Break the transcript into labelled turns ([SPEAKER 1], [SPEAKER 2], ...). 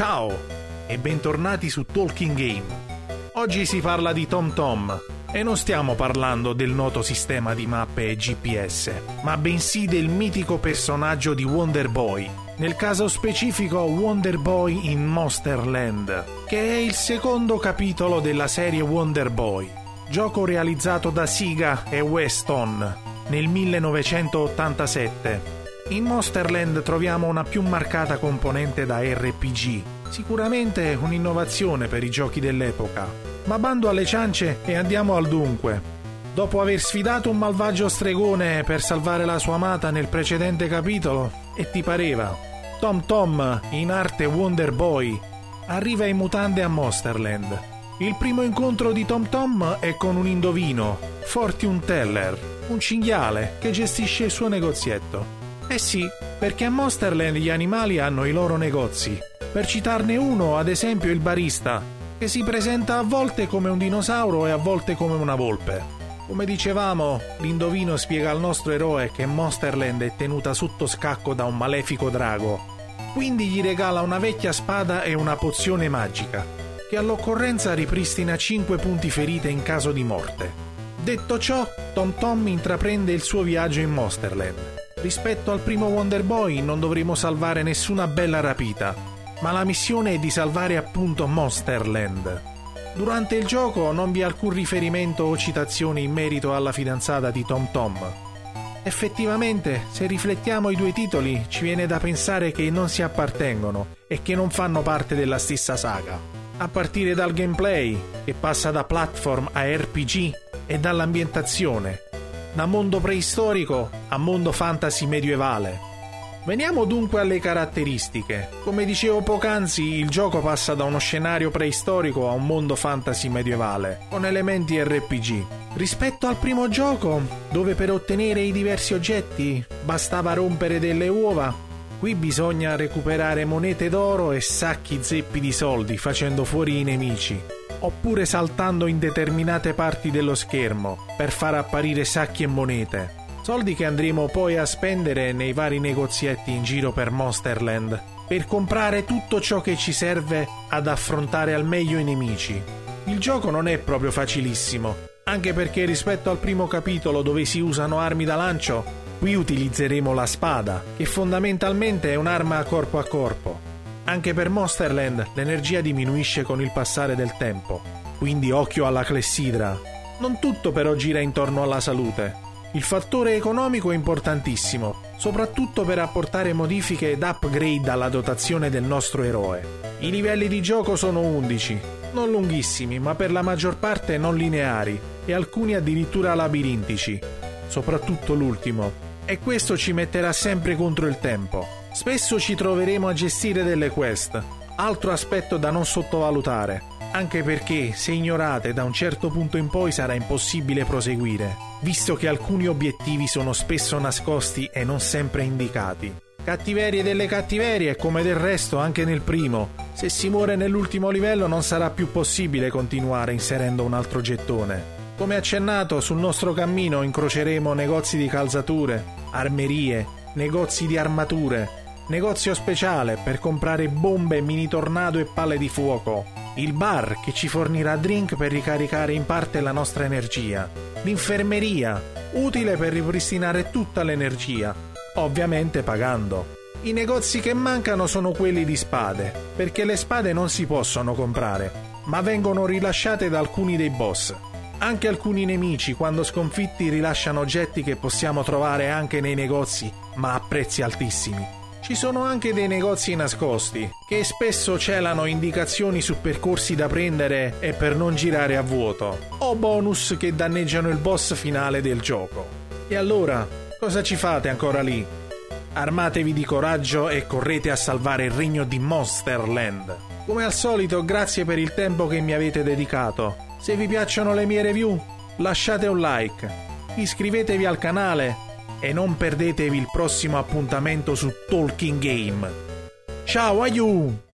[SPEAKER 1] Ciao e bentornati su Talking Game. Oggi si parla di Tom Tom e non stiamo parlando del noto sistema di mappe e GPS, ma bensì del mitico personaggio di Wonder Boy, nel caso specifico Wonder Boy in Monsterland, che è il secondo capitolo della serie Wonder Boy, gioco realizzato da Sega e Weston nel 1987 in Monsterland troviamo una più marcata componente da RPG, sicuramente un'innovazione per i giochi dell'epoca. Ma bando alle ciance e andiamo al dunque. Dopo aver sfidato un malvagio stregone per salvare la sua amata nel precedente capitolo, e ti pareva, Tom Tom, in arte Wonder Boy, arriva in mutande a Monsterland. Il primo incontro di Tom Tom è con un indovino, Fortune Teller, un cinghiale che gestisce il suo negozietto. Eh sì, perché a Monsterland gli animali hanno i loro negozi. Per citarne uno, ad esempio il barista, che si presenta a volte come un dinosauro e a volte come una volpe. Come dicevamo, l'indovino spiega al nostro eroe che Monsterland è tenuta sotto scacco da un malefico drago. Quindi gli regala una vecchia spada e una pozione magica, che all'occorrenza ripristina 5 punti ferite in caso di morte. Detto ciò, Tom Tom intraprende il suo viaggio in Monsterland Rispetto al primo Wonder Boy non dovremo salvare nessuna bella rapita, ma la missione è di salvare appunto Monsterland. Durante il gioco non vi è alcun riferimento o citazione in merito alla fidanzata di Tom Tom. Effettivamente, se riflettiamo i due titoli, ci viene da pensare che non si appartengono e che non fanno parte della stessa saga. A partire dal gameplay, che passa da platform a RPG, e dall'ambientazione, da mondo preistorico a mondo fantasy medievale. Veniamo dunque alle caratteristiche. Come dicevo poc'anzi, il gioco passa da uno scenario preistorico a un mondo fantasy medievale, con elementi RPG. Rispetto al primo gioco, dove per ottenere i diversi oggetti bastava rompere delle uova, qui bisogna recuperare monete d'oro e sacchi zeppi di soldi facendo fuori i nemici oppure saltando in determinate parti dello schermo per far apparire sacchi e monete. Soldi che andremo poi a spendere nei vari negozietti in giro per Monsterland per comprare tutto ciò che ci serve ad affrontare al meglio i nemici. Il gioco non è proprio facilissimo, anche perché rispetto al primo capitolo dove si usano armi da lancio, qui utilizzeremo la spada, che fondamentalmente è un'arma a corpo a corpo. Anche per Monsterland l'energia diminuisce con il passare del tempo, quindi occhio alla clessidra. Non tutto però gira intorno alla salute. Il fattore economico è importantissimo, soprattutto per apportare modifiche ed upgrade alla dotazione del nostro eroe. I livelli di gioco sono 11, non lunghissimi, ma per la maggior parte non lineari e alcuni addirittura labirintici, soprattutto l'ultimo. E questo ci metterà sempre contro il tempo. Spesso ci troveremo a gestire delle quest, altro aspetto da non sottovalutare, anche perché se ignorate da un certo punto in poi sarà impossibile proseguire, visto che alcuni obiettivi sono spesso nascosti e non sempre indicati. Cattiverie delle cattiverie, come del resto anche nel primo. Se si muore nell'ultimo livello non sarà più possibile continuare inserendo un altro gettone. Come accennato, sul nostro cammino incroceremo negozi di calzature, armerie, negozi di armature, negozio speciale per comprare bombe, mini tornado e palle di fuoco, il bar che ci fornirà drink per ricaricare in parte la nostra energia, l'infermeria, utile per ripristinare tutta l'energia, ovviamente pagando. I negozi che mancano sono quelli di spade, perché le spade non si possono comprare, ma vengono rilasciate da alcuni dei boss. Anche alcuni nemici, quando sconfitti, rilasciano oggetti che possiamo trovare anche nei negozi, ma a prezzi altissimi. Ci sono anche dei negozi nascosti, che spesso celano indicazioni su percorsi da prendere e per non girare a vuoto, o bonus che danneggiano il boss finale del gioco. E allora, cosa ci fate ancora lì? Armatevi di coraggio e correte a salvare il regno di Monsterland. Come al solito, grazie per il tempo che mi avete dedicato. Se vi piacciono le mie review, lasciate un like, iscrivetevi al canale e non perdetevi il prossimo appuntamento su Talking Game. Ciao, aiuto!